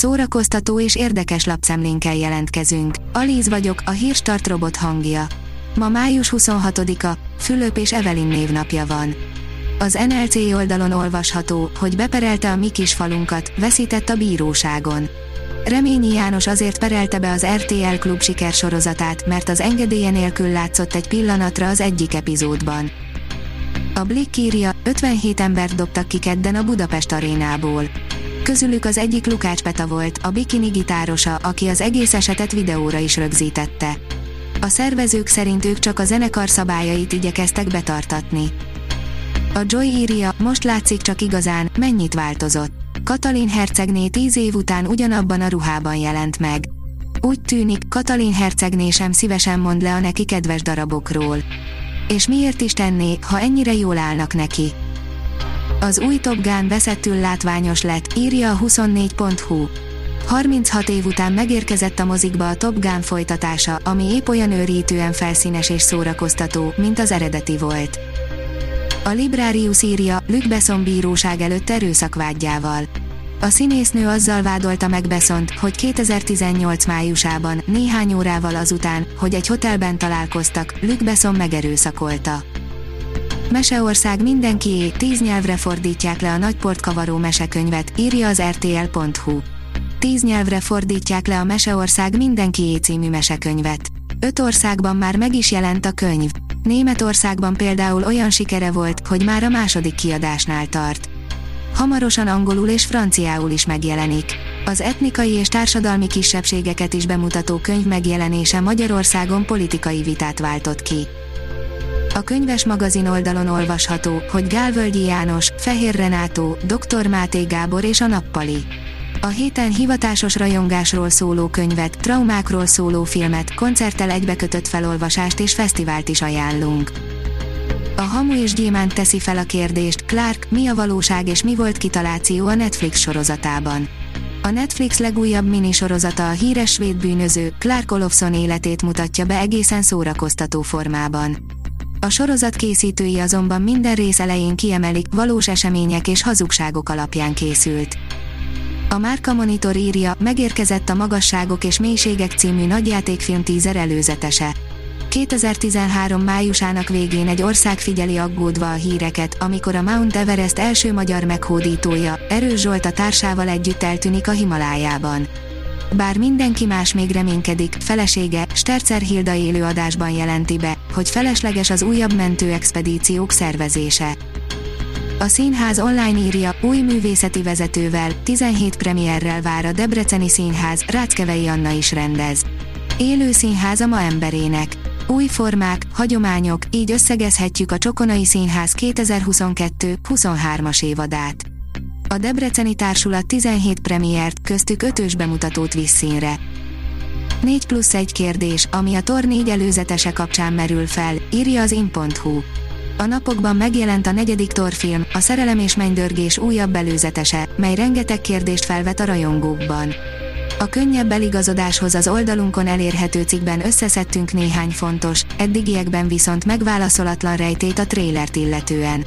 szórakoztató és érdekes lapszemlénkkel jelentkezünk. Alíz vagyok, a hírstart robot hangja. Ma május 26-a, Fülöp és Evelin névnapja van. Az NLC oldalon olvasható, hogy beperelte a mi kis falunkat, veszített a bíróságon. Reményi János azért perelte be az RTL Klub sikersorozatát, mert az engedélye nélkül látszott egy pillanatra az egyik epizódban. A Blick írja, 57 embert dobtak ki kedden a Budapest arénából. Közülük az egyik Lukács Peta volt, a bikini gitárosa, aki az egész esetet videóra is rögzítette. A szervezők szerint ők csak a zenekar szabályait igyekeztek betartatni. A Joy írja, most látszik csak igazán, mennyit változott. Katalin hercegné tíz év után ugyanabban a ruhában jelent meg. Úgy tűnik, Katalin hercegné sem szívesen mond le a neki kedves darabokról. És miért is tenné, ha ennyire jól állnak neki? Az új Top Gun veszettül látványos lett, írja a 24.hu. 36 év után megérkezett a mozikba a Top Gun folytatása, ami épp olyan őrítően felszínes és szórakoztató, mint az eredeti volt. A Librarius írja, Luc Besson bíróság előtt erőszakvágyjával. A színésznő azzal vádolta meg Bessont, hogy 2018 májusában, néhány órával azután, hogy egy hotelben találkoztak, Luc Besson megerőszakolta. Meseország mindenkié, tíz nyelvre fordítják le a nagyport kavaró mesekönyvet, írja az rtl.hu. Tíz nyelvre fordítják le a Meseország mindenkié című mesekönyvet. Öt országban már meg is jelent a könyv. Németországban például olyan sikere volt, hogy már a második kiadásnál tart. Hamarosan angolul és franciául is megjelenik. Az etnikai és társadalmi kisebbségeket is bemutató könyv megjelenése Magyarországon politikai vitát váltott ki. A könyves magazin oldalon olvasható, hogy Gálvölgyi János, Fehér Renátó, Dr. Máté Gábor és a Nappali. A héten hivatásos rajongásról szóló könyvet, traumákról szóló filmet, koncerttel egybekötött felolvasást és fesztivált is ajánlunk. A Hamu és Gyémánt teszi fel a kérdést, Clark, mi a valóság és mi volt kitaláció a Netflix sorozatában. A Netflix legújabb minisorozata a híres svéd bűnöző, Clark Olofsson életét mutatja be egészen szórakoztató formában. A sorozat készítői azonban minden rész elején kiemelik, valós események és hazugságok alapján készült. A Márka Monitor írja, megérkezett a Magasságok és Mélységek című nagyjátékfilm teaser előzetese. 2013 májusának végén egy ország figyeli aggódva a híreket, amikor a Mount Everest első magyar meghódítója, Erős Zsolt a társával együtt eltűnik a Himalájában. Bár mindenki más még reménykedik, felesége, Stercer Hilda élő adásban jelenti be, hogy felesleges az újabb mentőexpedíciók szervezése. A színház online írja, új művészeti vezetővel, 17 premierrel vár a Debreceni Színház, Ráckevei Anna is rendez. Élő színház a ma emberének. Új formák, hagyományok, így összegezhetjük a Csokonai Színház 2022-23-as évadát. A Debreceni Társulat 17 premiért, köztük ötös bemutatót visz színre. 4 plusz egy kérdés, ami a Tor 4 előzetese kapcsán merül fel, írja az in.hu. A napokban megjelent a negyedik torfilm, a Szerelem és Mennydörgés újabb előzetese, mely rengeteg kérdést felvet a rajongókban. A könnyebb eligazodáshoz az oldalunkon elérhető cikkben összeszedtünk néhány fontos, eddigiekben viszont megválaszolatlan rejtét a trélert illetően.